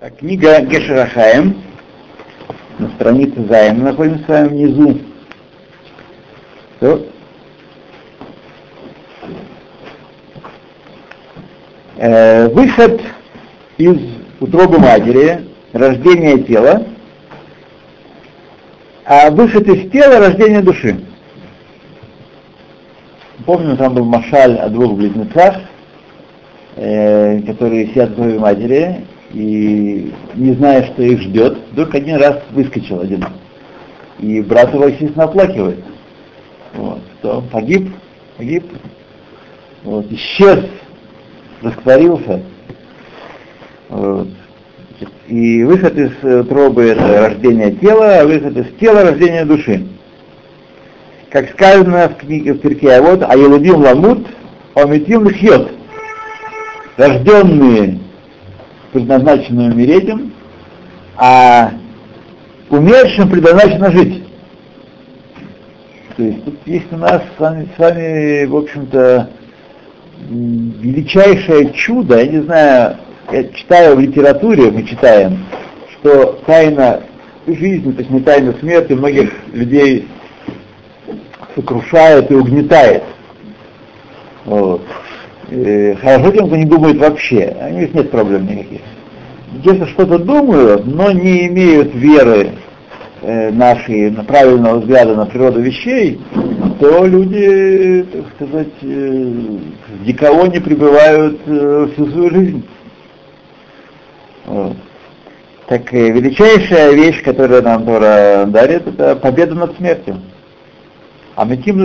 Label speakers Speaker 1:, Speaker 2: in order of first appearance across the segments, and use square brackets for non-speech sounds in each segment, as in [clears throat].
Speaker 1: Так, книга Гешерахаем, на странице Займ, мы находимся с вами внизу. Все. Э, выход из утробы матери, рождение тела, а выход из тела — рождение души. Помню, там был Машаль о двух близнецах, э, которые сидят в утробе матери, и не зная, что их ждет, вдруг один раз выскочил один. И брат его, естественно, оплакивает. Вот. То погиб, погиб, вот, исчез, растворился. Вот. И выход из тробы это рождение тела, а выход из тела рождение души. Как сказано в книге в перке, а вот, а Елудим ламут, метим лихьет. Рожденные предназначены умереть им, а умершим предназначено жить. То есть тут есть у нас с вами, с вами в общем-то, величайшее чудо, я не знаю, я читаю в литературе, мы читаем, что тайна жизни, то есть не тайна смерти, многих людей сокрушает и угнетает. Вот. Хорошо тем, кто не думает вообще, у них нет проблем никаких. Если что-то думают, но не имеют веры э, нашей правильного взгляда на природу вещей, то люди, так сказать, э, в диколоне пребывают э, всю свою жизнь. Вот. Так э, величайшая вещь, которую нам Тора дарит, это победа над смертью. А Метим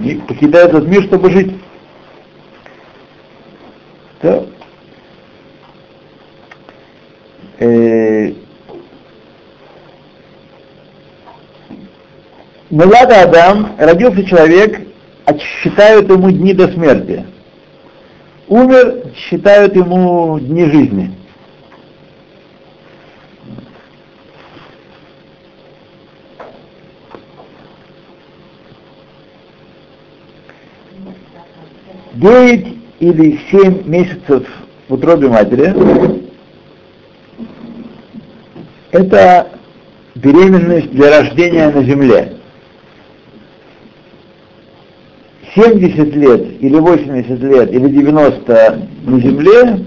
Speaker 1: Лихет покидает этот мир, чтобы жить. Да. Э, Мулада Адам, родился человек, считают ему дни до смерти. Умер, считают ему дни жизни. Девять или семь месяцев в утробе матери это беременность для рождения на земле. 70 лет или 80 лет или 90 на земле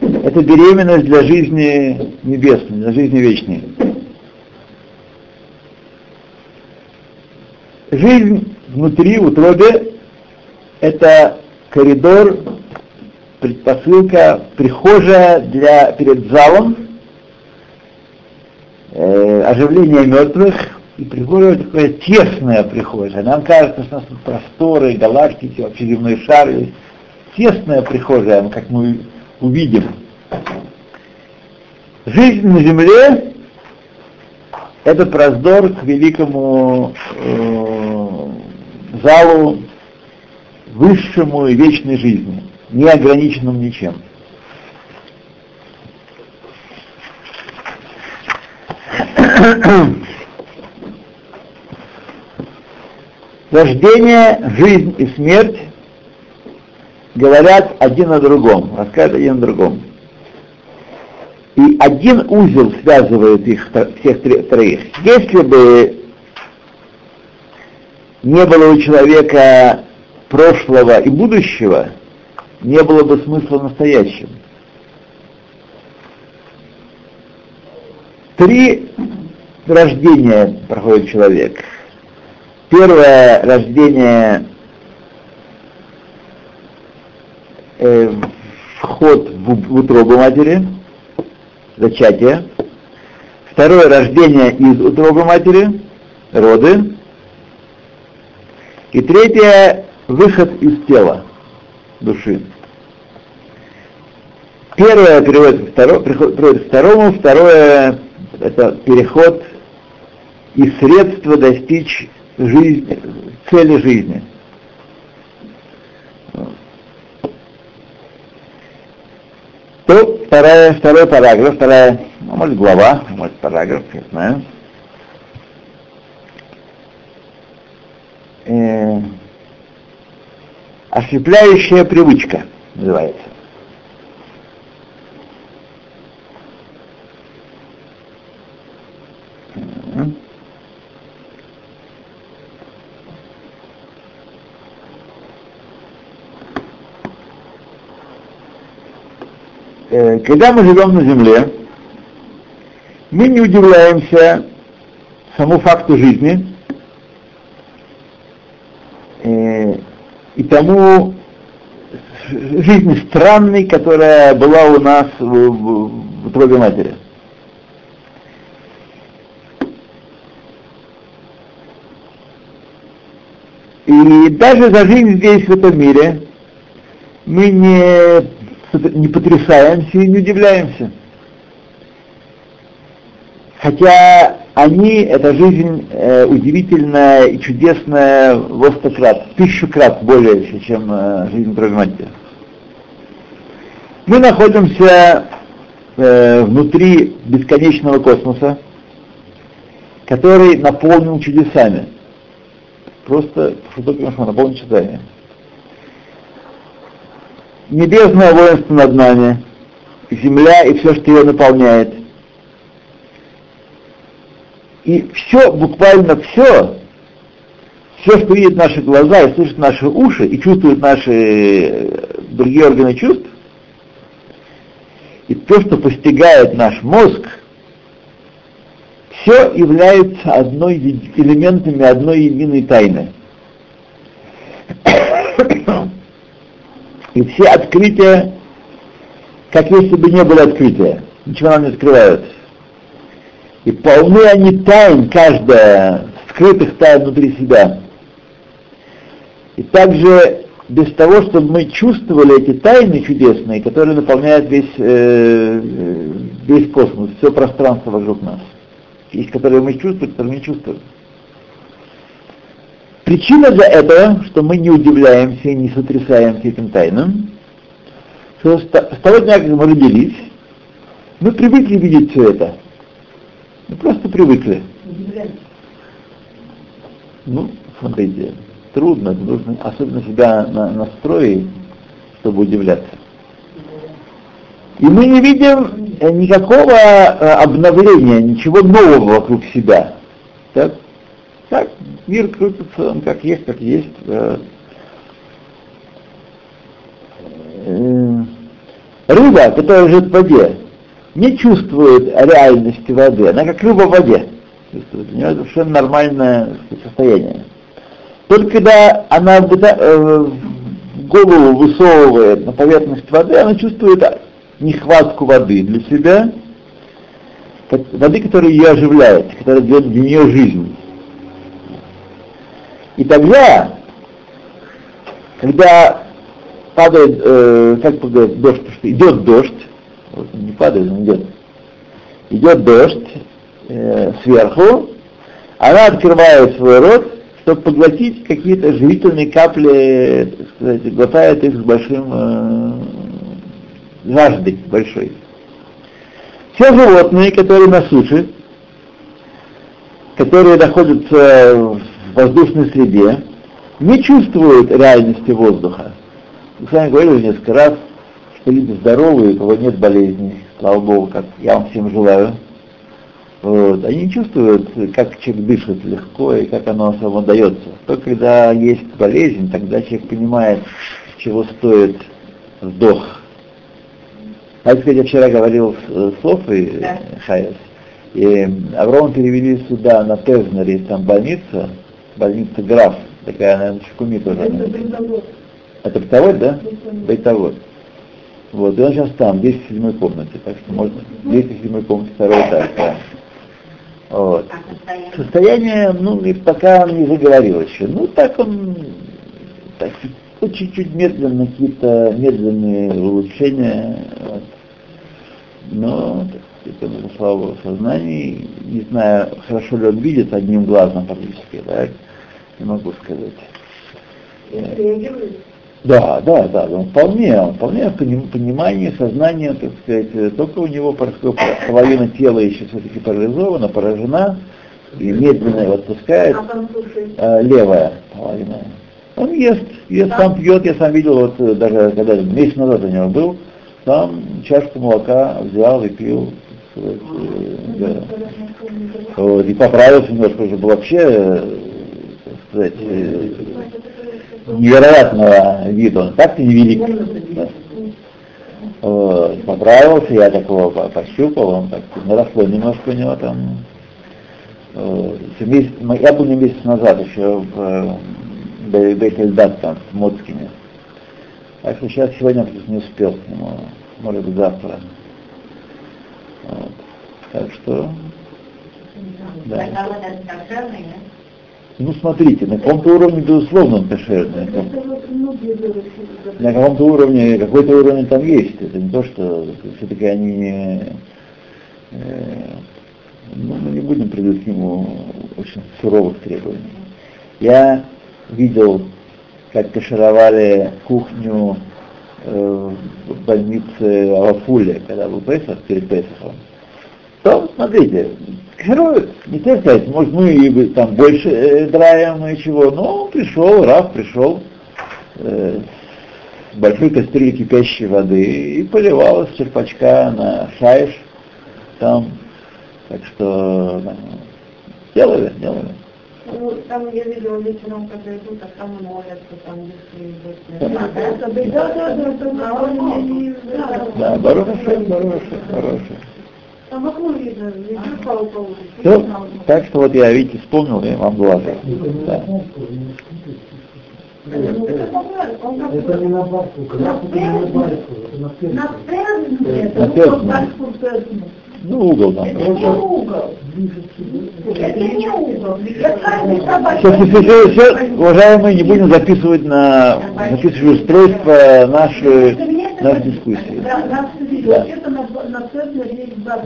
Speaker 1: это беременность для жизни небесной, для жизни вечной. Жизнь внутри, утробе, это коридор, предпосылка, прихожая для, перед залом, э, оживление мертвых, и прихожая такая тесная прихожая. Нам кажется, что у нас тут просторы, галактики, вообще земной шар. Тесная прихожая, как мы увидим. Жизнь на земле — это проздор к великому э, залу высшему и вечной жизни, не ограниченному ничем. [coughs] Рождение, жизнь и смерть говорят один о другом, рассказывают один о другом. И один узел связывает их всех троих. Если бы не было у человека прошлого и будущего, не было бы смысла настоящим. Три рождения проходит человек. Первое рождение э, вход в, в утробу матери, зачатие. Второе рождение из утробы матери, роды. И третье выход из тела души. Первое переводится второе, приводится к второму, второе это переход и средство достичь жизни, цели жизни. То вторая, второй параграф, вторая, ну, может глава, может параграф, я знаю. Э, Ослепляющая привычка называется. Э, когда мы живем на Земле, мы не удивляемся саму факту жизни, и тому жизни странной, которая была у нас в, в, в утробе матери. И даже за жизнь здесь, в этом мире, мы не, не потрясаемся и не удивляемся. Хотя они, эта жизнь э, удивительная и чудесная во сто крат, тысячу крат более, чем э, жизнь Прагматия. Мы находимся э, внутри бесконечного космоса, который наполнен чудесами. Просто что наполнен чудесами. Небесное воинство над нами, земля и все, что ее наполняет – и все, буквально все, все, что видят наши глаза и слышат наши уши и чувствуют наши э, другие органы чувств, и то, что постигает наш мозг, все является одной элементами одной единой тайны. И все открытия, как если бы не было открытия, ничего нам не открывают. И полны они тайн, каждая, скрытых тайн внутри себя. И также без того, чтобы мы чувствовали эти тайны чудесные, которые наполняют весь, э, весь космос, все пространство вокруг нас. Есть, которые мы чувствуем, которые не чувствуем. Причина для этого, что мы не удивляемся и не сотрясаемся этим тайнам, что с того дня, как мы родились, мы привыкли видеть все это. Мы просто привыкли. Ну, смотрите, трудно, нужно особенно себя на, настроить, чтобы удивляться. И мы не видим э, никакого э, обновления, ничего нового вокруг себя. Так? Так, мир крутится, он как есть, как есть. Э, рыба, которая живет в воде, не чувствует реальности воды, она как рыба в воде. Чувствует. У нее совершенно нормальное состояние. Только когда она э, голову высовывает на поверхность воды, она чувствует нехватку воды для себя, воды, которая ее оживляет, которая дает для нее жизнь. И тогда, когда падает, э, как сказать, дождь, что идет дождь, не падает, он идет. Идет дождь э, сверху, она открывает свой рот, чтобы поглотить какие-то живительные капли, так сказать, глотает их с большим э, жаждой большой. Все животные, которые на суше, которые находятся в воздушной среде, не чувствуют реальности воздуха. Мы с вами говорили несколько раз, люди здоровые, у кого нет болезней, слава Богу, как я вам всем желаю. Вот. Они чувствуют, как человек дышит легко и как оно само дается. Только когда есть болезнь, тогда человек понимает, чего стоит вдох. А сказать, я вчера говорил с Софой да. Хайес, и Авром перевели сюда на Тезнере, там больница, больница Граф, такая, наверное, Чекуми тоже. Это бейтовод. Это бейтовод, да? Бейтовод. Вот, и он сейчас там, в 207 комнате, так что можно, в 207 комнате второй этаж, да. Вот. А состояние, ну, и пока он не заговорил еще. Ну, так он, так, ну, чуть-чуть медленно, какие-то медленные улучшения. Вот. Но, это, слава Богу, сознание, не знаю, хорошо ли он видит одним глазом фактически, да, не могу сказать. Реагирует? Да, да, да, он вполне, он вполне понимание, сознание, так сказать, только у него половина тела еще все-таки парализована, поражена, и медленно его отпускает, а, левая половина. Он ест, ест, да. сам пьет, я сам видел, вот э, даже когда месяц назад у него был, сам чашку молока взял и пил. Сказать, э, да. Вот, и поправился немножко, уже был вообще, э, так сказать, э, невероятного вида, он так-то невелик. Да. Вот, поправился, я такого пощупал, он так наросло немножко у него там. Вот, месяц, я был не месяц назад еще в Бейтельдат там, в Моцкине. Так что сейчас сегодня не успел к нему, может быть завтра. Вот. Так что да. Ну, смотрите, на каком-то уровне, безусловно, он кошерный. На каком-то уровне, какой-то уровень там есть. Это не то, что все-таки они... Э, ну, мы не будем придать к нему очень суровых требований. Я видел, как кашировали кухню э, в больнице Алафуле, когда был Песах, перед Песахом. То, смотрите, Герой, не те сказать, может мы и там больше э, драем и чего, но он пришел, Раф пришел э, с большой кастрюли кипящей воды и поливал из черпачка на шаиш там, так что да, делали, делали.
Speaker 2: Ну, там я видела вечером, когда идут, а там молятся, там если Да, да,
Speaker 1: да, да, да, Баруха, Баруха, Баруха.
Speaker 2: Там окно видно,
Speaker 1: Все, так что вот я, видите, вспомнил и вам доложил. Да.
Speaker 3: Это не на Барсука, на
Speaker 2: На
Speaker 1: Персне. Ну, угол там.
Speaker 2: Это не угол. Это не угол.
Speaker 1: Сейчас, все, все, все, уважаемые, не будем записывать на записывать устройство наши, наши дискуссии.
Speaker 2: Да, вообще-то на, на центре есть два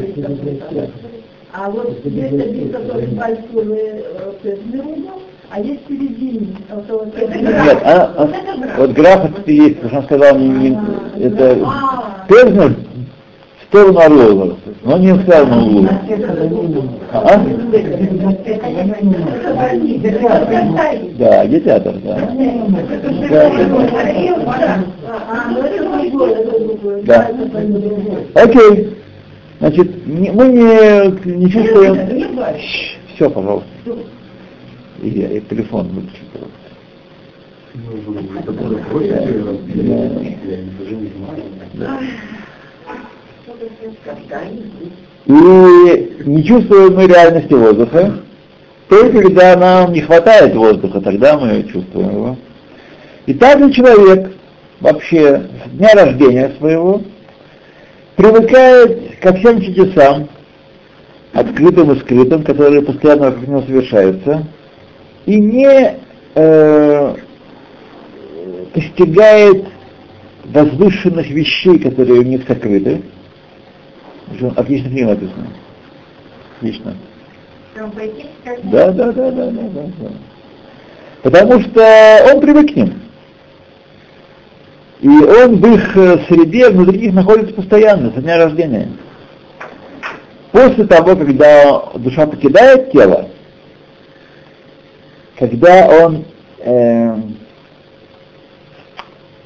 Speaker 2: А вот есть один, который большой центный угол, а есть середине.
Speaker 1: Нет, а, а, вот граф это есть, потому что он сказал, не, не, это Пезнер в сторону Орлова, но не в сторону углу. А? Да, гетятор, да. Да. Окей. Значит, не, мы не, не чувствуем... Все, пожалуйста. И, и телефон выключи, Да. И не чувствуем мы реальности воздуха, только когда нам не хватает воздуха, тогда мы чувствуем его. И также человек вообще с дня рождения своего привыкает ко всем чудесам, открытым и скрытым, которые постоянно вокруг него совершаются, и не э, постигает возвышенных вещей, которые у них сокрыты. Отлично книга написано. Отлично. Да, да, да, да, да, да, да. Потому что он привык к ним. И он в их э, среде, внутри них находится постоянно, со дня рождения. После того, когда душа покидает тело, когда он э,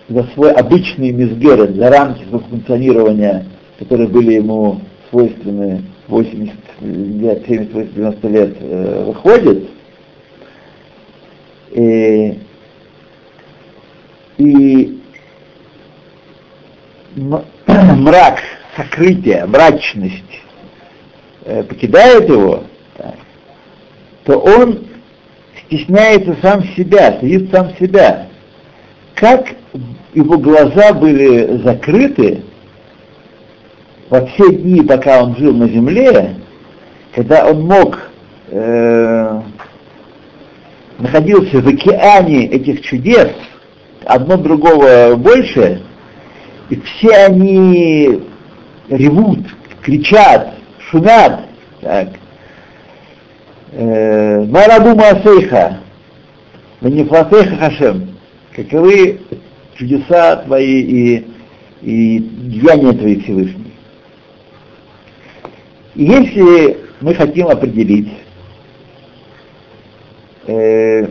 Speaker 1: за свой обычный мизгерет, за рамки функционирования, которые были ему свойственны 80 лет, 70, 80, 90 лет, э, выходит, и, и [clears throat] мрак, сокрытие, мрачность э, покидает его, так, то он стесняется сам себя, следит сам себя. Как его глаза были закрыты во все дни, пока он жил на земле, когда он мог э, находился в океане этих чудес, одно другого больше, и все они ревут, кричат, шумят. Так. Э, Марабу Маасейха, Манифласейха Хашем, каковы чудеса твои и, и деяния твои Всевышний. И если мы хотим определить э,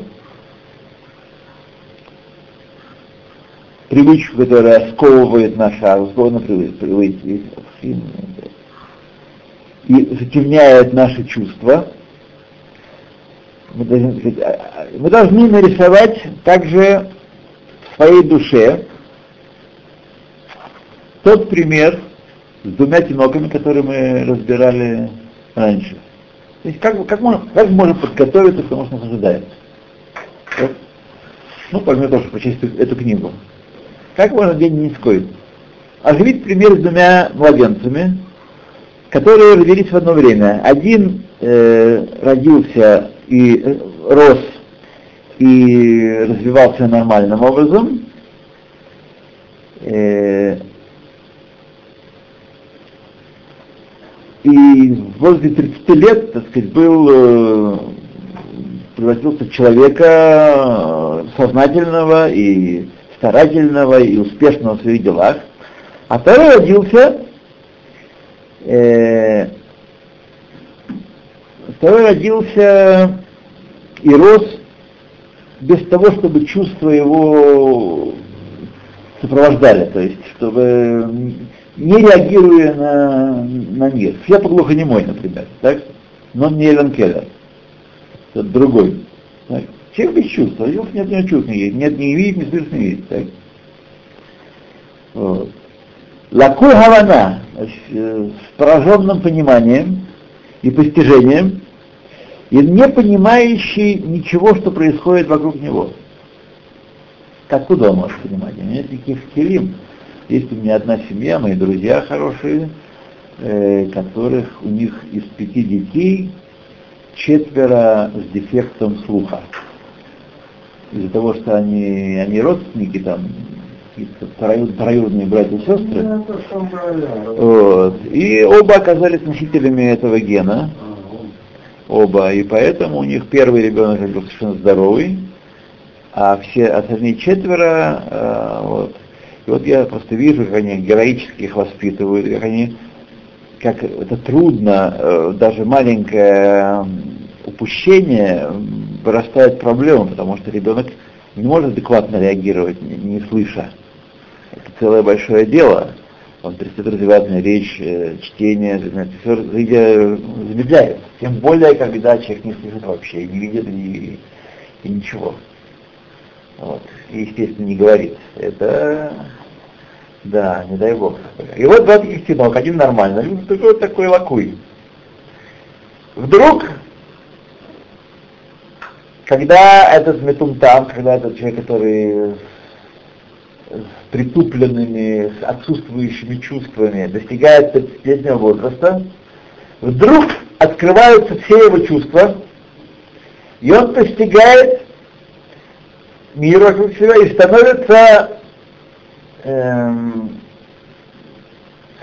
Speaker 1: привычку, которая сковывает наша, скована привычка, и затемняет наши чувства, мы должны, а, а, мы должны нарисовать также в своей душе тот пример с двумя тиноками, которые мы разбирали раньше. То есть как, как, можно, как можно подготовиться к тому, что нас ожидает. Ну, помимо того, что прочесть эту книгу. Как можно день низкой? Оживить пример с двумя младенцами, которые родились в одно время. Один э, родился и э, рос и развивался нормальным образом, э, и в возрасте 30 лет, так сказать, был, э, превратился в человека э, сознательного и старательного и успешного в своих делах, а второй родился э, второй родился и рос без того, чтобы чувства его сопровождали, то есть чтобы не реагируя на, на мир. Я глухонемой, например, так? но не Эллен Келлер. Это другой. Так? Человек без чувств, родился нет ни чувств не есть, нет, не видит, не слышит, не видит. Так? Лакуй Гавана, э, с пораженным пониманием и постижением, и не понимающий ничего, что происходит вокруг него. Как куда он может понимать? У него нет никаких келим. Есть у меня одна семья, мои друзья хорошие, э, которых у них из пяти детей четверо с дефектом слуха. Из-за того, что они, они родственники, там, троюродные братья и сестры. Вот. И оба оказались носителями этого гена. Оба. И поэтому у них первый ребенок был совершенно здоровый, а все остальные четверо э, вот, и вот я просто вижу, как они героически их воспитывают, как они, как это трудно, э, даже маленькое упущение вырастает проблема, потому что ребенок не может адекватно реагировать, не, слыша. Это целое большое дело. Он перестает развиваться речь, э, чтение, все замедляет. Тем более, когда человек не слышит вообще, не видит и, и ничего. Вот. И, естественно, не говорит. Это, да, не дай бог. И вот два таких синок, один нормальный, один такой, такой лакуй. Вдруг, когда этот метумтам, когда этот человек, который с притупленными, с отсутствующими чувствами достигает 30-летнего возраста, вдруг открываются все его чувства, и он достигает мир вокруг себя и становится эм,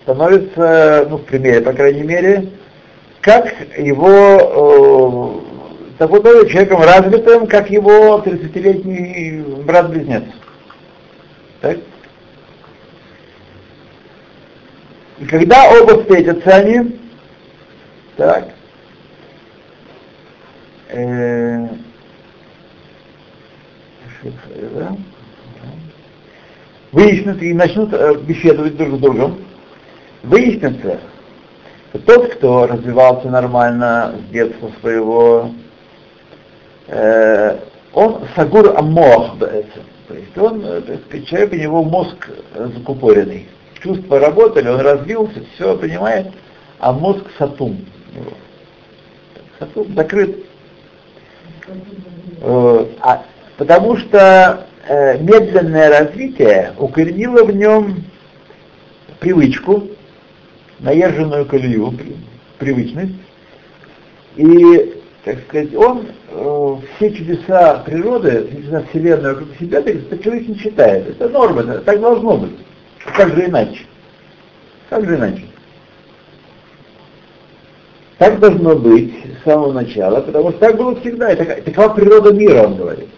Speaker 1: становится, ну, в примере, по крайней мере, как его э, такой человеком развитым, как его 30-летний брат-близнец. Так? И когда оба встретятся они, так, э, выяснится и начнут э, беседовать друг с другом, выяснится, что тот, кто развивался нормально с детства своего, он сагур амох, то есть он, э, так сказать, человек, у него мозг закупоренный. Чувства работали, он развился, все понимает, а мозг сатум. Сатум закрыт. А Потому что э, медленное развитие укоренило в нем привычку, наезженную колею, привычность, и, так сказать, он э, все чудеса природы, чудеса Вселенной вокруг себя, так, это человек не считает. Это норма, это, так должно быть. Как же иначе? Как же иначе? Так должно быть с самого начала, потому что так было всегда, и такова, такова природа мира, он говорит.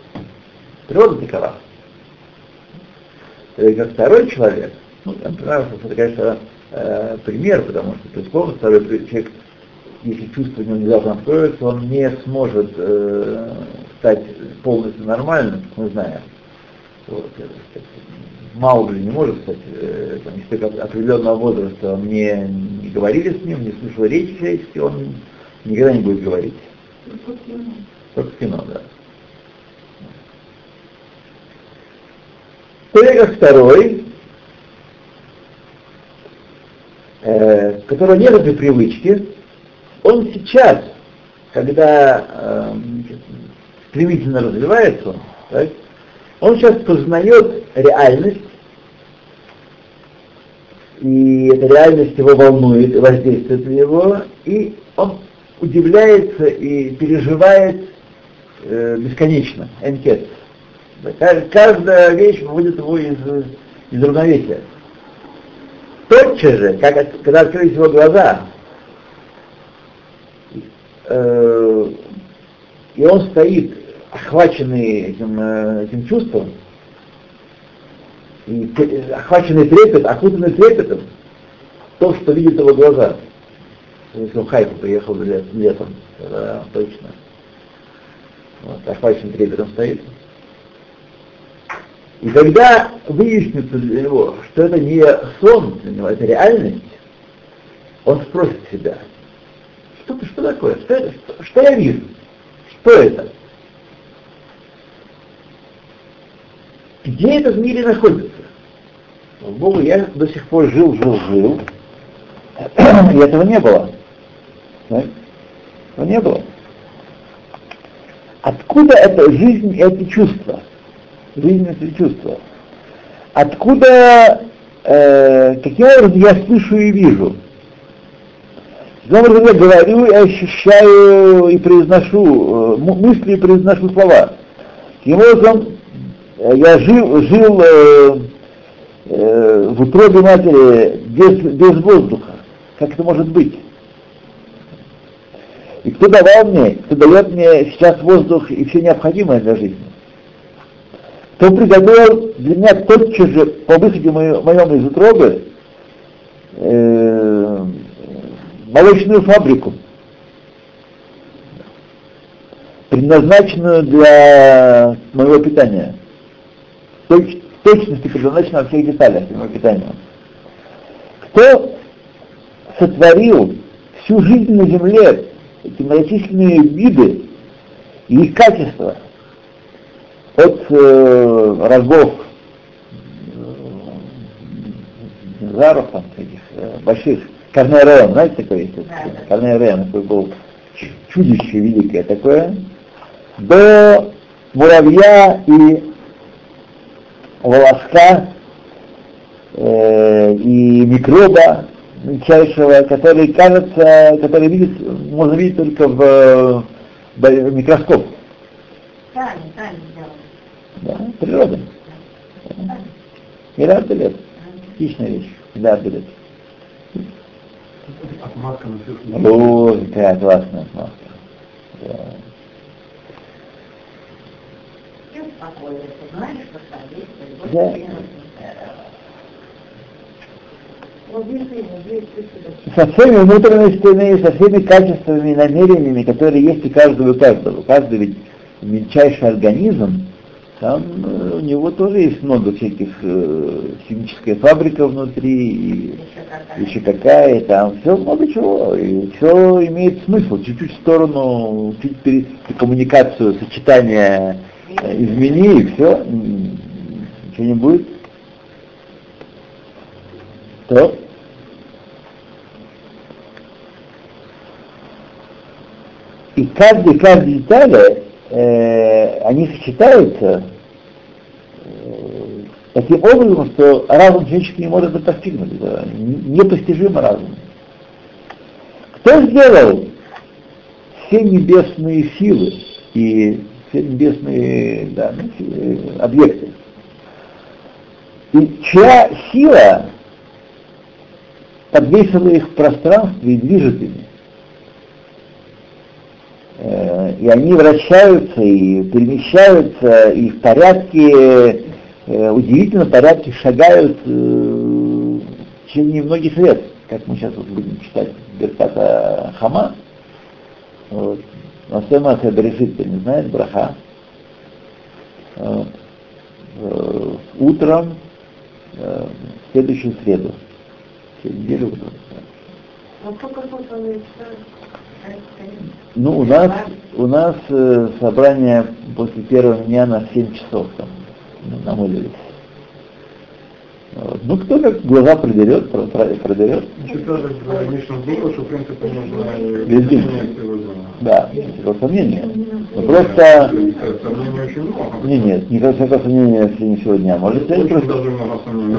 Speaker 1: Природа такова. Как второй человек, ну, что это, конечно, э, пример, потому что, безусловно, второй человек, если чувство у него внезапно откроется, он не сможет э, стать полностью нормальным, мы знаем. Вот, так, Маугли не может стать, э, там, если определенного возраста мне не говорили с ним, не слышал речи человеческой, он никогда не будет говорить. Только кино, да. Человек второй, э, которого нет этой привычки, он сейчас, когда э, стремительно развивается, так, он сейчас познает реальность, и эта реальность его волнует, воздействует на него, и он удивляется и переживает э, бесконечно, энкет. Каждая вещь выводит его из, из равновесия. Тотчас же, как, когда открылись его глаза, э, и он стоит, охваченный этим, э, этим чувством, и охваченный трепет, окутанный трепетом, то, что видит его глаза. Если он в Хайфу приехал летом, да, точно. Вот, охваченный трепетом стоит. И когда выяснится для него, что это не сон для него, это реальность, он спросит себя, что, что такое, что, что, что я вижу, что это? Где это в мире находится? Богу, я до сих пор жил, жил, жил, и этого не было. Этого не было. Откуда эта жизнь и эти чувства? Жизнь и эти чувства. Откуда, э, каким образом я слышу и вижу? Образом я говорю и ощущаю и произношу, э, мысли и произношу слова? Каким образом э, я жил, жил э, э, в утробе матери без, без воздуха? Как это может быть? И кто давал мне, кто дает мне сейчас воздух и все необходимое для жизни? Кто приготовил для меня тотчас же по выходе моем из утробы э, молочную фабрику, предназначенную для моего питания. Точ, точности предназначена во всех деталях моего питания. Кто сотворил всю жизнь на земле эти многочисленные виды и их качества от э, рогов динозавров, там, таких э, больших, Корней знаете такое есть? Да, да. Корней такой был чудище великое такое, до муравья и волоска э, и микроба, мельчайшего, который кажется, который видит, можно видеть только в, в микроскоп.
Speaker 2: Тайны
Speaker 1: Да, природа. Да. Миллиарды лет. Хищная вещь. Миллиарды лет.
Speaker 3: Отмазка на всю
Speaker 1: О, какая классная отмазка. Да. Да. со всеми внутренностями, со всеми качествами и намерениями, которые есть у каждого и каждого. Каждый ведь мельчайший организм, там э, у него тоже есть много всяких э, химическая фабрика внутри, и еще какая, там все много чего, и все имеет смысл, чуть-чуть в сторону, чуть перед коммуникацию, сочетание э, измени, и все, ничего не будет. То. И каждый, каждый детали, э, они сочетаются э, таким образом, что разум человеческий не может это достигнуть. Это непостижимо разум. Кто сделал все небесные силы и все небесные да, ну, объекты? И чья сила подвесила их в пространстве и движет ими. Э, и они вращаются и перемещаются, и в порядке, э, удивительном порядке шагают э, в течение многих лет, как мы сейчас вот будем читать Берката Хама. Вот. На Сема Берешит, кто не знает, Браха. Э, утром э, в следующую среду. Через неделю утром. Ну, у нас, у нас э, собрание после первого дня на 7 часов там намылились. Вот. Ну, кто как глаза продерет, продерет.
Speaker 3: Читали в Мишном было, что, в принципе, нужно
Speaker 1: Везде. Да, это сомнение. Но просто...
Speaker 3: Сомнений очень много.
Speaker 1: Не, нет, никакого сомнения в течение всего дня. Может,
Speaker 3: Очень
Speaker 1: это просто...
Speaker 3: даже много сомнений.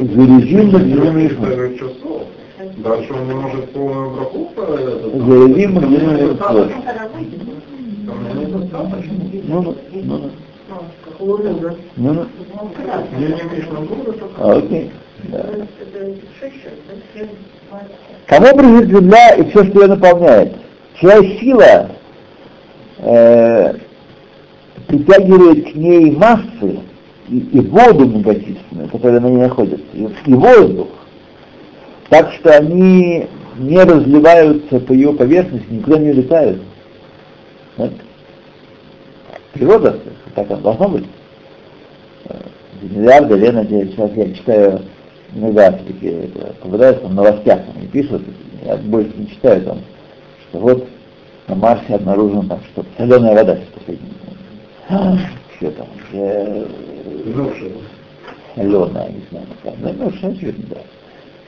Speaker 1: Зарезим на
Speaker 3: часов. Дальше он не может полную
Speaker 1: Героим
Speaker 3: Сомнений достаточно.
Speaker 1: Ну, ну, ну, ну. Ну, ну.
Speaker 3: Не, не в.
Speaker 1: А, окей. Кому принадлежит земля и все, что ее наполняет? Чья сила э, притягивает к ней массы и, и воду многочисленную, которая на ней находится, и, и воздух, так что они не разливаются по ее поверхности, никуда не летают. Вот. Природа, так оно должно быть. Э, Миллиарды лет, надеюсь, сейчас я читаю иногда все-таки попадаются в новостях, они пишут, я больше не читаю там, что вот на Марсе обнаружена там что-то, соленая вода последний. Что там, э, соленая, не знаю, как. Ну, ну, что очевидно, да.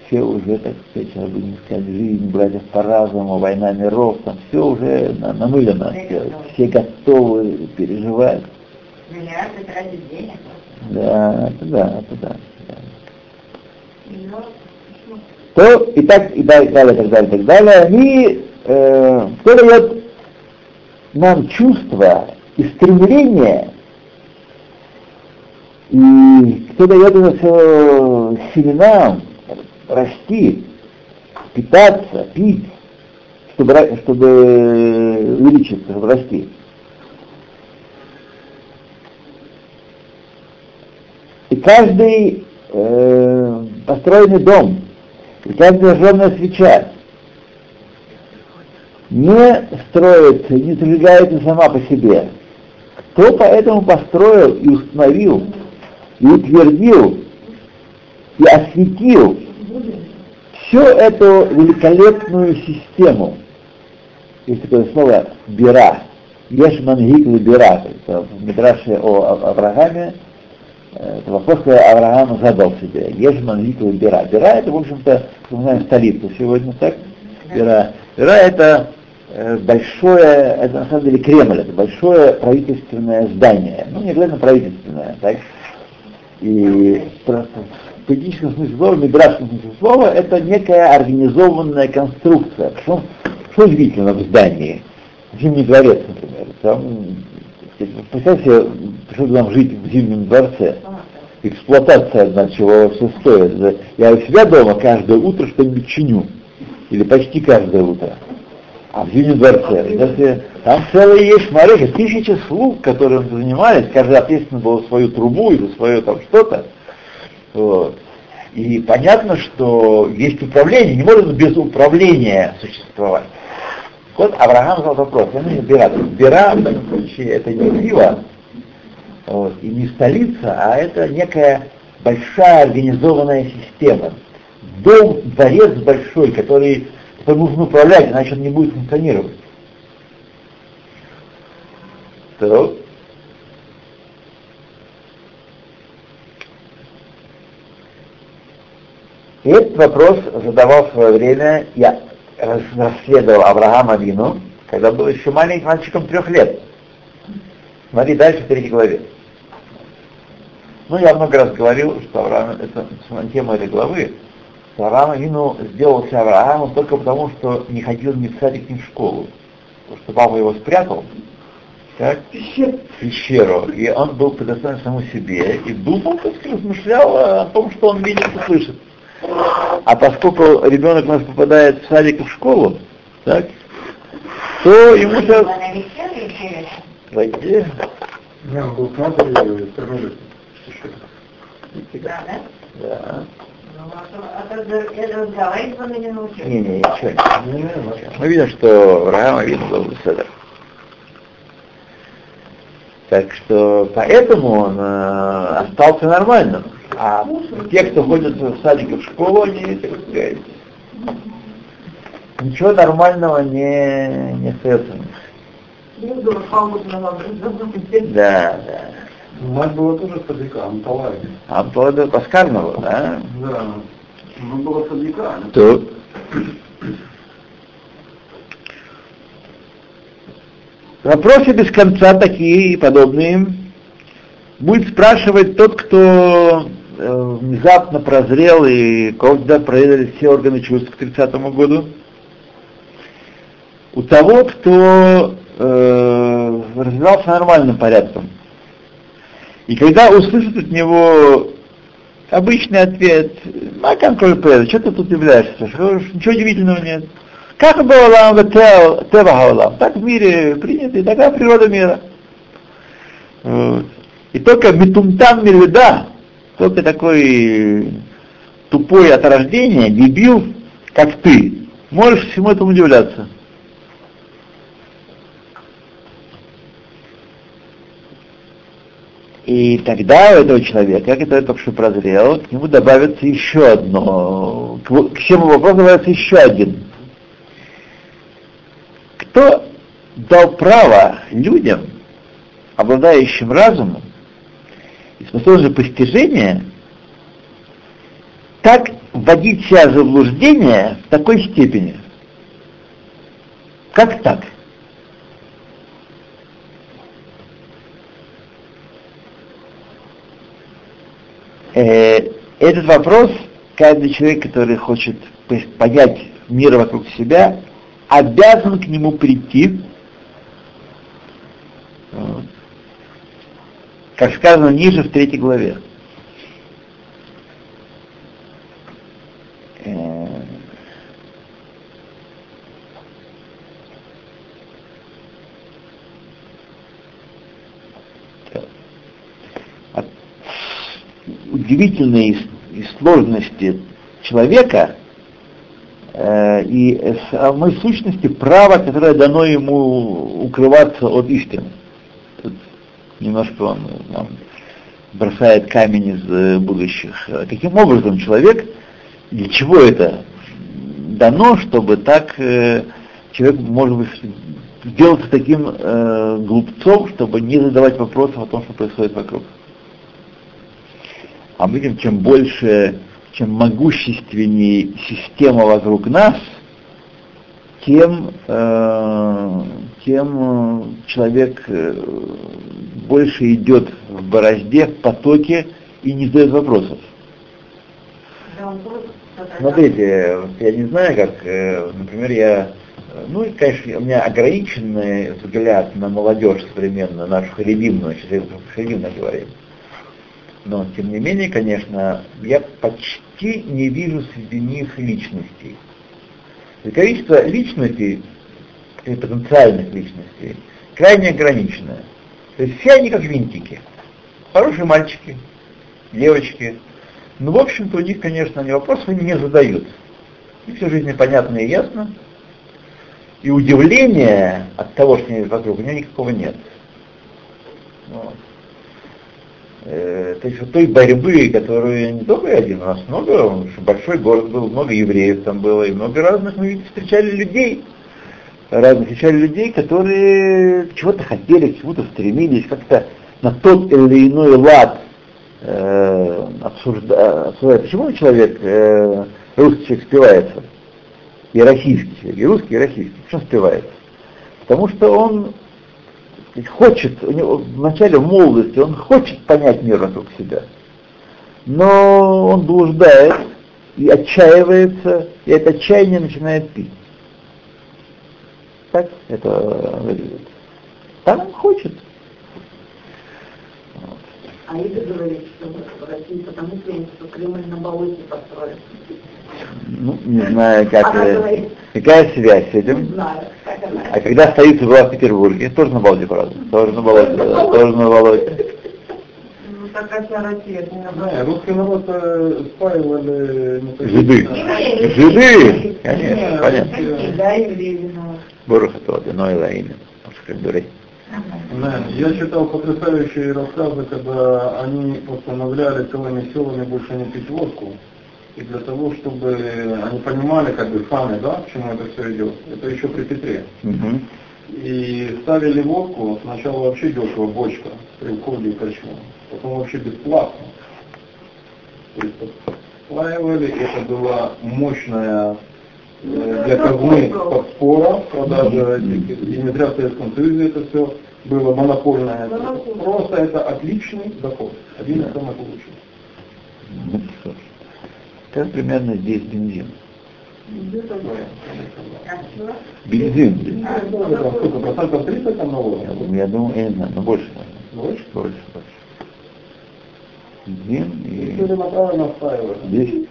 Speaker 1: Все уже, так сказать, сейчас бы не сказать, жизнь братьев по разуму, война миров, там все уже на- намылено, все, все готовы переживать.
Speaker 4: Миллиарды тратить денег.
Speaker 1: Да, это да, это да. да. То и так, и так, и далее, и так далее, и так далее, они, э, кто дает нам чувство и стремление, и кто дает это все семенам расти, питаться, пить, чтобы, чтобы увеличиться, чтобы расти. И каждый э, построенный дом, и каждая зажженная свеча не строится, не зажигается сама по себе. Кто поэтому построил и установил, и утвердил, и осветил всю эту великолепную систему, есть такое слово «бира», «еш мангик бира», есть в Мидраше о Ав- Аврааме, э, это вопрос, который Авраам задал себе. Еш мангик бира. Бира это, в общем-то, мы знаем столицу сегодня, так? Бира. Бира это э, большое, это на самом деле Кремль, это большое правительственное здание. Ну, не обязательно правительственное, так? И просто в поэтическом смысле слова, в мидрашском смысле слова, это некая организованная конструкция. Что, что удивительно в здании? Зимний дворец, например. Там, представьте что нам жить в Зимнем дворце. Эксплуатация одна, чего все стоит. Я у себя дома каждое утро что-нибудь чиню. Или почти каждое утро. А в Зимнем дворце, если там целые есть, смотрите, тысячи слуг, которым занимались, каждый ответственно был свою трубу или свое там что-то. Вот. И понятно, что есть управление, не может без управления существовать. Вот Авраам задал вопрос, я не Бера. Бера в данном случае это не Зива, вот, и не столица, а это некая большая организованная система. Дом, дворец большой, который, который нужно управлять, иначе он не будет функционировать. Так. И этот вопрос задавал в свое время, я рас- расследовал Авраама Вину, когда был еще маленьким мальчиком трех лет. Смотри дальше в третьей главе. Ну, я много раз говорил, что Авраам, это тема этой главы, что Авраам Вину сделался Авраамом только потому, что не ходил ни в садик, ни в школу. Потому что папа его спрятал, так, в пещеру, и он был предоставлен самому себе, и думал, так сказать, размышлял о том, что он видит и слышит. А поскольку ребенок у нас попадает в садик и в школу, так, то ему сейчас... Войди.
Speaker 3: Не, он был с матерью и кормили.
Speaker 4: Да, да?
Speaker 1: Да.
Speaker 4: Ну, а то, а не.
Speaker 1: Не, не, ничего не. Мы видим, что Авраама видно был Седер. Так что поэтому он э, остался нормальным. А те, кто ходят в садик в школу, они, так сказать, ничего нормального не, не остается у них.
Speaker 4: Да.
Speaker 1: Да.
Speaker 3: Мать была тоже садика, Анталай.
Speaker 1: А то это Паскарного, да?
Speaker 3: Да. Ну, была садика.
Speaker 1: То. Вопросы без конца такие и подобные будет спрашивать тот, кто внезапно прозрел и когда проверили все органы чувств к 30 году. У того, кто э, развивался нормальным порядком. И когда услышит от него обычный ответ, а контроль что ты тут являешься? Ничего удивительного нет. Как было Аллах Тева Аллах, так в мире принято, и такая природа мира. Вот. И только Метумтан Мирведа, только такой тупой от рождения, дебил, как ты, можешь всему этому удивляться. И тогда у этого человека, который только что прозрел, к нему добавится еще одно, к, всему вопросу добавится еще один. Кто дал право людям, обладающим разумом и способностью постижения, так вводить себя в заблуждение в такой степени? Как так? Э, этот вопрос каждый человек, который хочет понять мир вокруг себя, обязан к нему прийти, как сказано ниже в третьей главе. Э, от удивительной и сложности человека э, и самой сущности права, которое дано ему укрываться от истины. Немножко он нам бросает камень из э, будущих. Каким образом человек, для чего это дано, чтобы так э, человек, может быть, сделаться таким э, глупцом, чтобы не задавать вопросов о том, что происходит вокруг. А мы видим, чем больше, чем могущественнее система вокруг нас, тем, э, тем человек э, больше идет в борозде, в потоке и не задает вопросов. Смотрите, я не знаю, как, э, например, я, э, ну, конечно, у меня ограниченный взгляд на молодежь современную, нашу харибимную, сейчас я харибимно говорим. Но, тем не менее, конечно, я почти не вижу среди них личностей. И количество личностей, или потенциальных личностей, крайне ограниченное. То есть все они как винтики. Хорошие мальчики, девочки. Ну, в общем-то, у них, конечно, они вопросов не задают. И все жизнь понятно и ясно. И удивления от того, что они вокруг, у него никакого нет. Вот. Э, то есть вот той борьбы, которую не только один, у нас много, большой город был, много евреев там было, и много разных, мы встречали людей, разных встречали людей, которые чего-то хотели, к чему-то стремились, как-то на тот или иной лад э, обсужда, почему человек, э, русский человек спивается, и российский человек, и русский, и российский, почему спивается? Потому что он хочет, у него в начале молодости, он хочет понять мир вокруг себя, но он блуждает и отчаивается, и это отчаяние начинает пить. Так это выглядит. Там он хочет.
Speaker 4: А это говорит, что в России потому что Кремль на болоте построен.
Speaker 1: Ну, не знаю, как,
Speaker 4: Она
Speaker 1: э,
Speaker 4: говорит.
Speaker 1: какая связь с
Speaker 4: Не
Speaker 1: этим.
Speaker 4: знаю, как она.
Speaker 1: А когда столица была в Петербурге, тоже на болоте, правда? Тоже на болоте, тоже на болоте.
Speaker 4: Ну, такая вся Россия, это не
Speaker 3: Да,
Speaker 4: наоборот.
Speaker 3: русский народ э, спаивали... ну,
Speaker 1: Жиды.
Speaker 3: э,
Speaker 1: Жиды! Конечно, понятно.
Speaker 4: Да.
Speaker 1: Боруха то, но и лаимин. Дурей.
Speaker 3: Да, я читал потрясающие рассказы, когда они постановляли целыми силами больше не пить водку. И для того, чтобы они понимали, как бы сами, да, к чему это все идет. Это еще при Петре. И ставили водку, сначала вообще дешево бочка при входе в потом вообще бесплатно. То есть осваивали, это была мощная э, для казны подспора, продажа этих, и не зря в Советском Союзе это все было монопольное. Просто это отличный доход, один из самых лучших.
Speaker 1: Ну, что ж. Как примерно здесь бензин. Бензин.
Speaker 3: Ну, это там сколько, процентов 30 там налога?
Speaker 1: Я думаю, я не знаю, но больше.
Speaker 3: Больше?
Speaker 1: Больше, Бензин и здесь.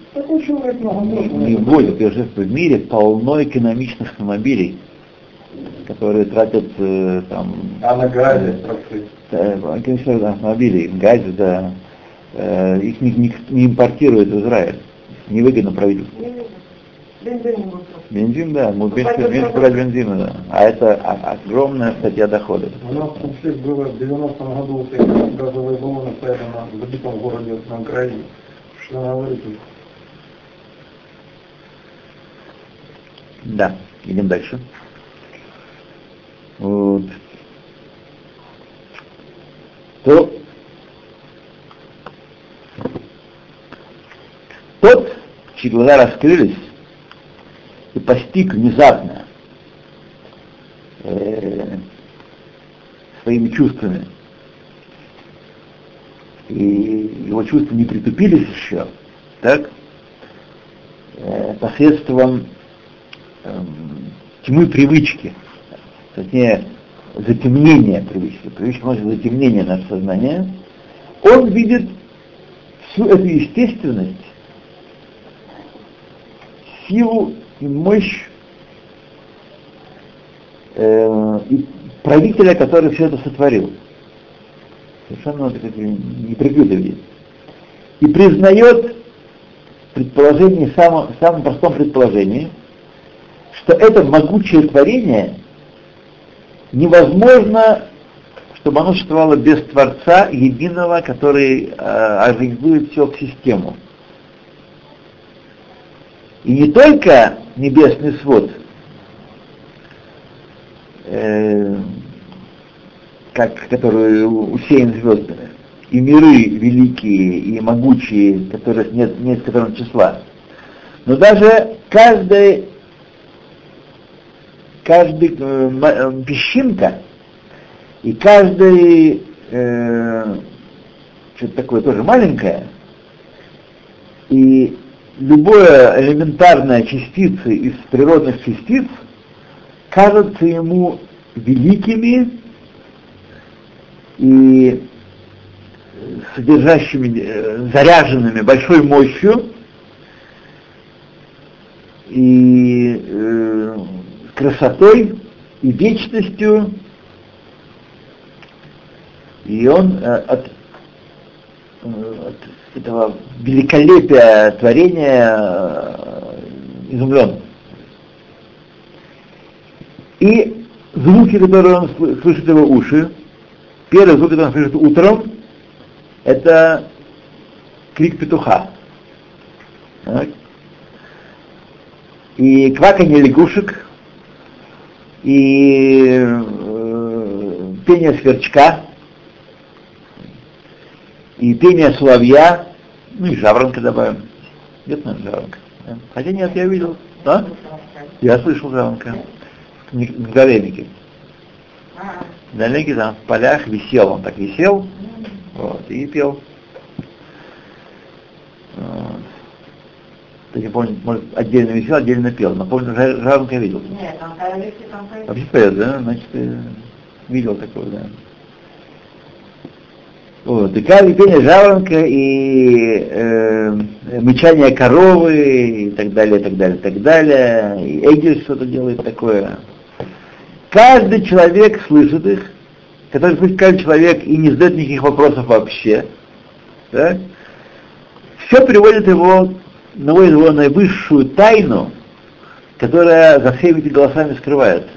Speaker 1: Не, я же в мире полно экономичных автомобилей, которые тратят э, там
Speaker 3: А на газе
Speaker 1: э, экономичных автомобилей, газе, да, э, их не, не- не импортируют в Израиль. Невыгодно правительству.
Speaker 4: Бензин.
Speaker 1: Бензин, да, мы
Speaker 4: Поэтому
Speaker 1: меньше
Speaker 4: надо-
Speaker 1: брать бензина, да. А это огромная статья дохода.
Speaker 3: У нас Тумсе было в 90-м году эти газовые баллоны стояли на забитом городе на Украине. Что говорить?
Speaker 1: Да, идем дальше. Вот. То тот, чьи глаза раскрылись и постиг внезапно э, своими чувствами, и его чувства не притупились еще, так, э, посредством эм, тьмы привычки, точнее, затемнения привычки, привычка носит затемнение нашего сознания, он видит всю эту естественность, силу и мощь э, правителя, который все это сотворил. Совершенно видит. И признает предположение, самом, самом простом предположении, что это могучее творение невозможно, чтобы оно существовало без Творца единого, который э, организует в систему. И не только небесный свод, э, как, который усеян звездами, и миры великие и могучие, которых нет, нет которым числа, но даже каждый, каждый э, э, песчинка и каждый э, что-то такое тоже маленькое, и любая элементарная частица из природных частиц кажутся ему великими и содержащими, э, заряженными большой мощью. И э, красотой и вечностью, и он э, от, э, от этого великолепия творения э, изумлен. И звуки, которые он сл- слышит его уши, первый звук, который он слышит утром, это крик петуха. Так. И кваканье лягушек, и э, пение сверчка, и пение соловья, ну и жаворонка добавим. Где-то наверное, жаворонка. да? Хотя нет, я видел. Да? Я слышал жаворонка. В.
Speaker 4: А,
Speaker 1: В Мигдаленике там в полях висел, он так висел, вот, и пел. Вот. Я не помню, может, отдельно висел, отдельно пел, но помню, жа- жаворонка видел.
Speaker 4: Нет, там.
Speaker 1: Вообще поет, да? Значит, э, видел такого, да. Вот, и каждое пение жаворонка, и э, мычание коровы, и так далее, и так далее, и так далее, и Эгель что-то делает такое. Каждый человек слышит их, который слышит каждый человек и не задает никаких вопросов вообще, да? все приводит его, наводит его на высшую тайну, которая за всеми этими голосами скрывается.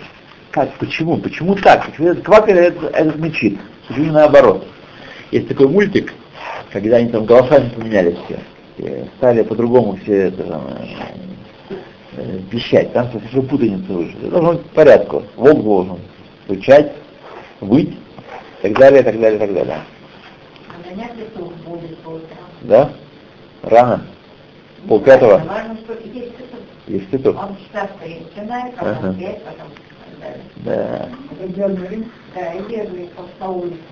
Speaker 1: Как, почему? Почему так? Почему этот квакер этот, этот мечит? Почему наоборот? Есть такой мультик, когда они там голосами поменялись все. Стали по-другому все это, там, э, вещать. Там совсем путаница вышла. Это должно быть в порядку. Волк должен звучать, выть, и так далее, и так далее, и так далее.
Speaker 4: А меня петух будет по утрам.
Speaker 1: Да? Рано? Пол пятого?
Speaker 4: Важно, что есть петух.
Speaker 1: Есть петух.
Speaker 4: Он часто начинает, потом пять, потом.
Speaker 1: Да.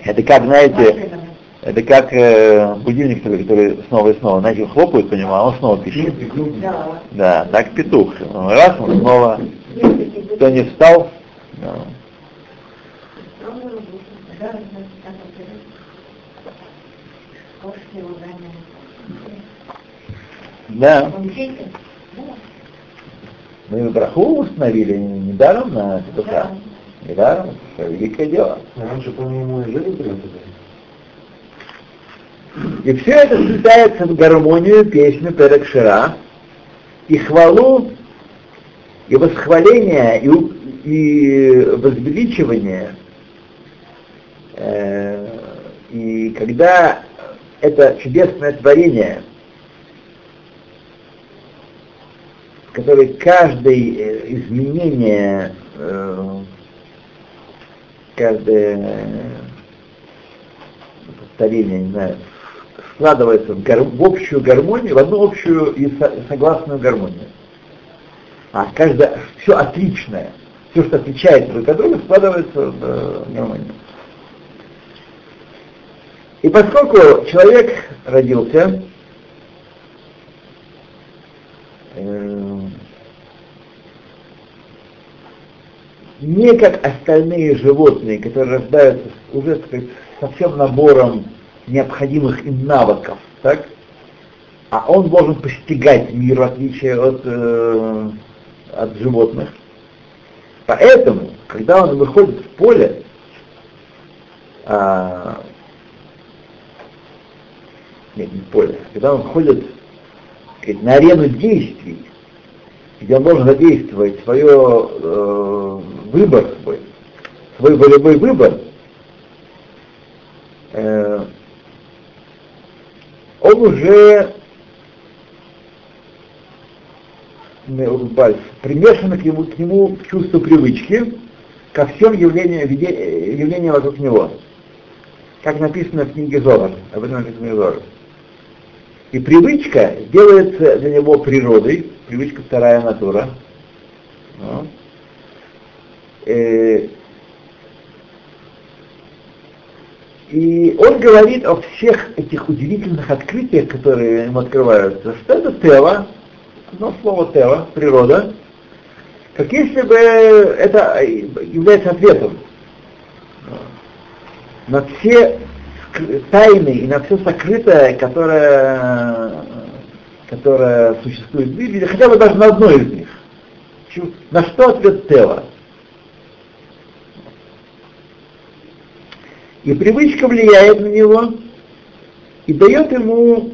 Speaker 1: Это как, знаете, это как э, будильник, который, снова и снова, знаете, хлопают по нему, а он снова пищит.
Speaker 4: Да.
Speaker 1: Да, так петух. Раз, он снова, кто не встал, да.
Speaker 4: Да,
Speaker 1: Мы браху установили недаром на петуха. Недаром, это великое дело.
Speaker 3: Раньше, по-моему, и прям туда.
Speaker 1: И все это сплетается в гармонию песню Перекшира, и хвалу, и восхваление, и, и возвеличивание. Э, И когда это чудесное творение, которое каждое э, изменение, э, каждое э, повторение, не знаю, складывается в, гар- в общую гармонию, в одну общую и со- согласную гармонию. А каждое, все отличное, все, что отличается друг от друга, складывается в э, гармонию. И поскольку человек родился, э, не как остальные животные, которые рождаются уже сказать, со всем набором необходимых им навыков, так? А он должен постигать мир, в отличие от, э, от животных. Поэтому, когда он выходит в поле, а, нет, не поле, когда он сказать, на арену действий, где он должен задействовать свое э, выбор свой, свой волевой выбор, э, он уже улыбаюсь, примешано к к нему чувство привычки ко всем явлениям, явлениям вокруг него. Как написано в книге Зорар, об этом написано в Зорар. И привычка делается для него природой, привычка вторая натура. Ну. Э, И он говорит о всех этих удивительных открытиях, которые ему открываются, что это тело, одно слово тело, природа, как если бы это является ответом на все тайны и на все сокрытое, которое, которое существует в мире, хотя бы даже на одно из них. На что ответ Тева? И привычка влияет на него и дает ему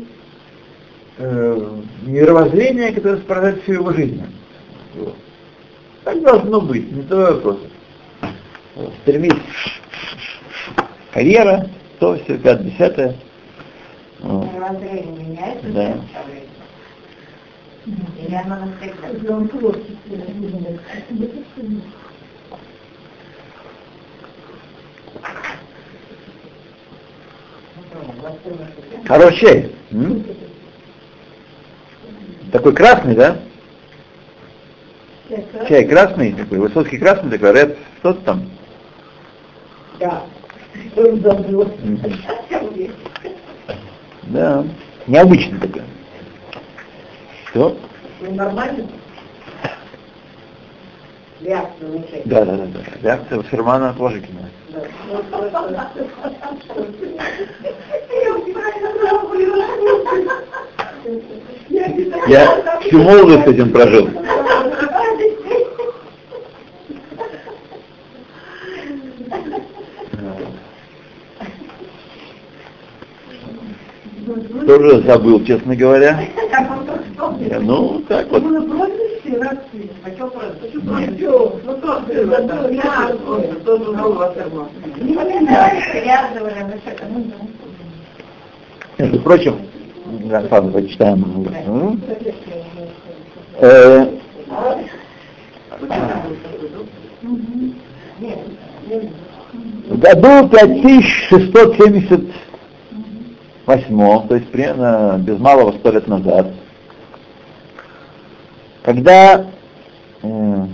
Speaker 1: э, мировоззрение, которое сопровождает всю его жизнь. Вот. Так должно быть, не то вопрос. Вот, стремись карьера, то все, пятое, десятое. Вот.
Speaker 4: Мировоззрение меняется
Speaker 1: Да.
Speaker 4: Или оно навсегда?
Speaker 1: Хороший м? Такой красный, да? Чай красный, такой, высоцкий красный, такой, ред, что-то там.
Speaker 2: Да.
Speaker 1: Да, необычный такой. Все?
Speaker 2: Ну, Нормально?
Speaker 4: Реакция.
Speaker 1: Да, да, да, да. Реакция Фермана положительная. Я всю молодость этим прожил. Тоже забыл, честно говоря. Ну, так вот.
Speaker 2: Прозвище, Молодцы.
Speaker 4: А что про
Speaker 2: Ничего, ну как ты я
Speaker 4: тоже нового сама.
Speaker 2: Не поминай, всякое, ну,
Speaker 1: Между прочим, да, ладно, почитаем. М? Э, В году 5678, то есть примерно без малого сто лет назад, когда э,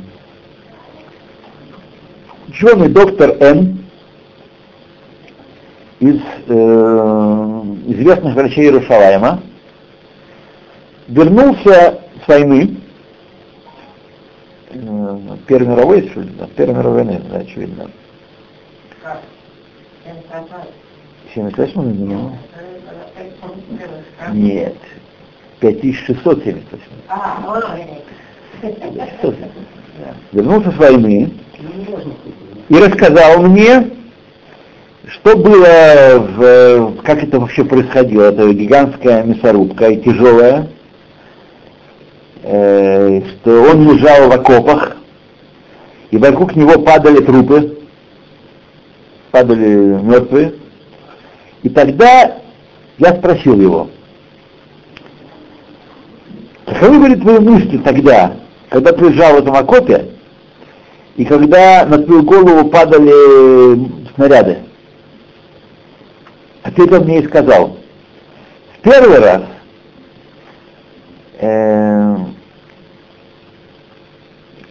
Speaker 1: ученый доктор Н из э, известных врачей Иерусалима вернулся с войны, э, Первой мировой, что ли, да, Первой мировой войны, да, очевидно. В 78 году? Нет. 5678.
Speaker 4: А, ну,
Speaker 1: 5678. Да. Вернулся с войны и рассказал мне, что было, в, как это вообще происходило, это гигантская мясорубка и тяжелая, э, что он лежал в окопах, и вокруг него падали трупы, падали мертвые. И тогда я спросил его, каковы были твои мысли тогда, когда ты в этом окопе, и когда на твою голову падали снаряды? Ответ он мне и сказал. В первый раз э,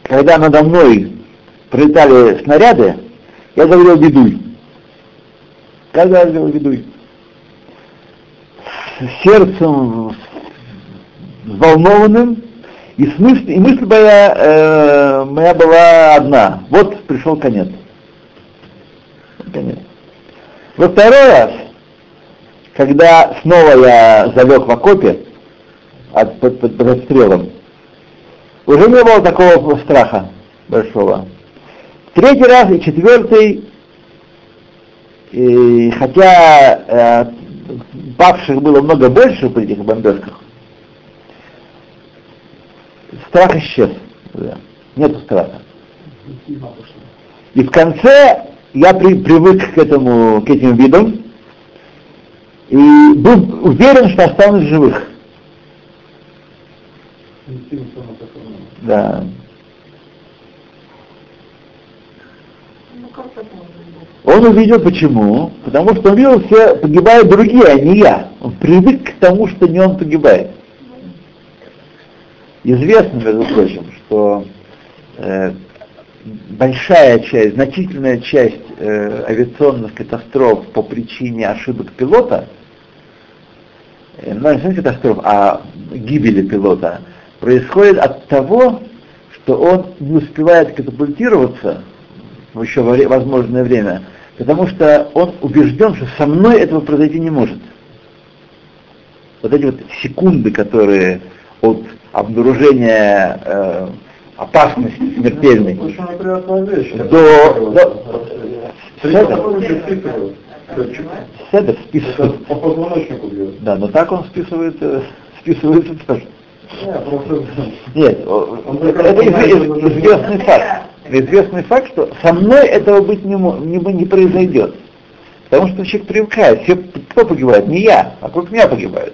Speaker 1: когда надо мной прилетали снаряды, я говорил ведуй. Как говорил ведуй? С сердцем взволнованным, и, смысл, и мысль моя, э, моя была одна. Вот пришел конец. конец. Во второй раз, когда снова я залег в окопе от, под, под, под обстрелом, уже не было такого страха большого. Третий раз и четвертый, и хотя э, павших было много больше при этих бомбежках, страх исчез. Да. Нету страха. И в конце я при, привык к этому, к этим видам и был уверен, что останусь живых. Да.
Speaker 4: Ну?
Speaker 1: Он увидел почему? Потому что он видел, все погибают другие, а не я. Он привык к тому, что не он погибает. Известно, между прочим, что э, большая часть, значительная часть э, авиационных катастроф по причине ошибок пилота, э, ну, не катастроф, а гибели пилота, происходит от того, что он не успевает катапультироваться в еще возможное время, потому что он убежден, что со мной этого произойти не может. Вот эти вот секунды, которые от обнаружения э, опасности смертельной
Speaker 3: вещь.
Speaker 1: до, до
Speaker 3: Седер.
Speaker 1: списывает.
Speaker 3: По позвоночнику бьет.
Speaker 1: Да, но так он списывает, э, списывается тоже. Нет, это известный факт. Известный факт, что со мной этого быть не, не, не произойдет. Потому что человек привыкает. Все, кто погибает? Не я, а вокруг меня погибают.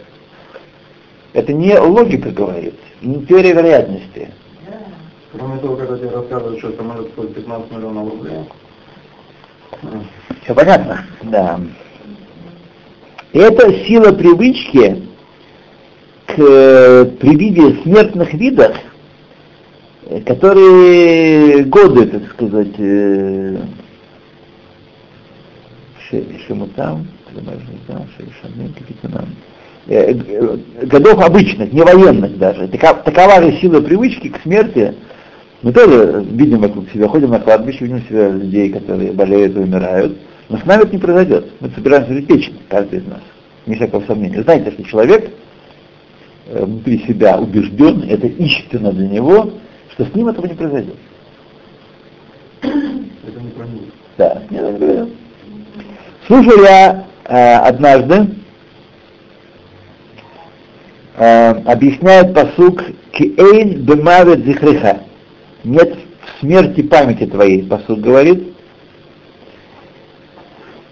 Speaker 1: Это не логика говорит, не теория вероятности.
Speaker 3: Кроме того, когда тебе рассказывают, что самолет стоит 15 миллионов рублей,
Speaker 1: Все понятно? Да. Это сила привычки к э, при виде смертных видов, э, которые годы, так сказать, ше- шемутам, шемутам, шемутам, капитанам, э, э, годов обычных, не военных даже. Така- Такова же сила привычки к смерти. Мы тоже видим вокруг себя, ходим на кладбище, видим себя людей, которые болеют и умирают. Но с нами это не произойдет. Мы собираемся жить вечно, каждый из нас. Не всякого сомнения. Знаете, что человек э, внутри себя убежден, это истина для него, что с ним этого не произойдет.
Speaker 3: это не.
Speaker 1: Да, нет, это не произойдет. Слушал я э, однажды э, объясняет посук Киэйн бемавет зихреха. Нет в смерти памяти твоей, посук говорит.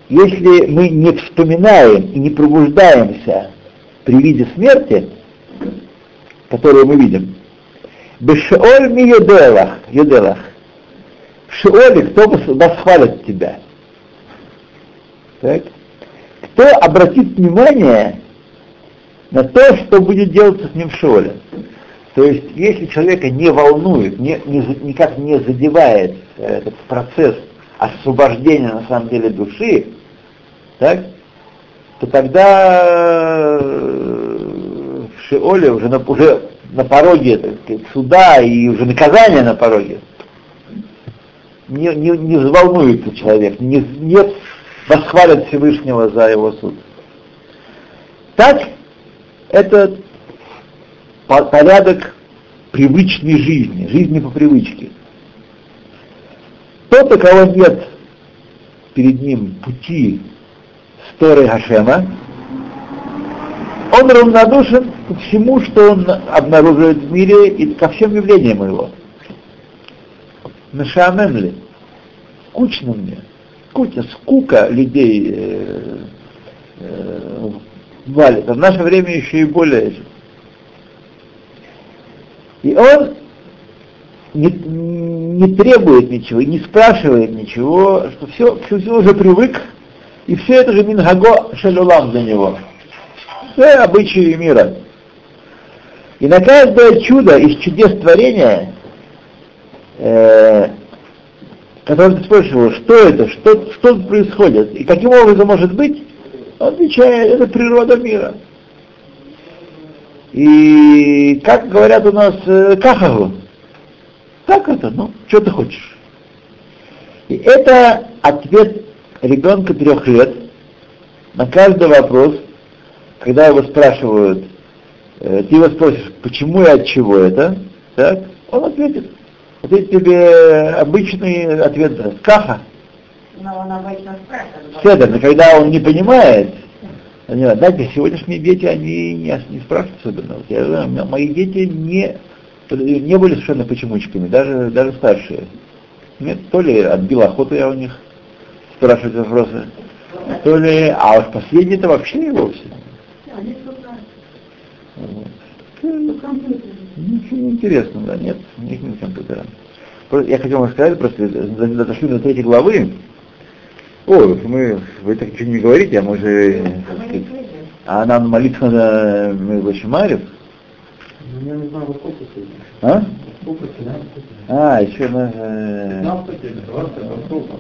Speaker 1: Если мы не вспоминаем и не пробуждаемся при виде смерти, которую мы видим, Бешеоль ми юделах, юделах. В Шеоле кто восхвалит тебя? Так? Кто обратит внимание на то, что будет делаться с ним в Шеоле? То есть, если человека не волнует, не, не, никак не задевает этот процесс освобождения на самом деле души, так, то тогда в Шеоле уже, на, уже на пороге так суда и уже наказания на пороге, не, не, не взволнуется человек, не, не восхвалит Всевышнего за его суд. Так, это порядок привычной жизни, жизни по привычке. Тот, у кого нет перед ним пути Сторы Хашема, он равнодушен ко всему, что он обнаруживает в мире и ко всем явлениям его. Нашамемли. Скучно мне. Скучно, скука людей э, э, валит. А в наше время еще и более. И он не, не требует ничего, не спрашивает ничего, что все, все, все уже привык, и все это же мингаго шалюлам для него. Все обычаи мира. И на каждое чудо из чудес творения, э, которое ты спрашиваешь, что это, что, что происходит, и каким образом может быть, отвечает, это природа мира. И как говорят у нас, э, кахагу, как это, ну, что ты хочешь. И это ответ ребенка трех лет на каждый вопрос, когда его спрашивают, э, ты его спросишь, почему и от чего это, так, он ответит. Ответит тебе обычный ответ, каха.
Speaker 4: Но он обычно спрашивает.
Speaker 1: Седер, когда он не понимает, они, знаете, сегодняшние дети, они не, не спрашивают особенно. Вот я, знаю, мои дети не, не были совершенно почемучками, даже, даже старшие. Нет, то ли отбил охоту я у них спрашивать вопросы, то ли, а уж последние-то вообще и вовсе. Вот. Ничего не интересного, да, нет, них нет компьютера. Я хотел вам сказать, просто до- дошли до третьей главы. Ой, мы, вы так ничего не говорите, а мы же, сказать, а нам молиться надо между Шимарев?
Speaker 3: Ну, я не знаю, во сколько сегодня.
Speaker 1: А?
Speaker 3: Сколько сегодня?
Speaker 1: А, еще на... э,
Speaker 3: 15 или 20, во сколько?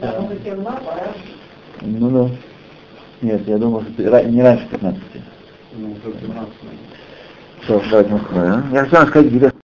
Speaker 4: Пора.
Speaker 1: Ну да. Нет, я думал, что не раньше 15.
Speaker 3: Ну, уже 17.
Speaker 1: Все, давайте мы? Я хотел сказать,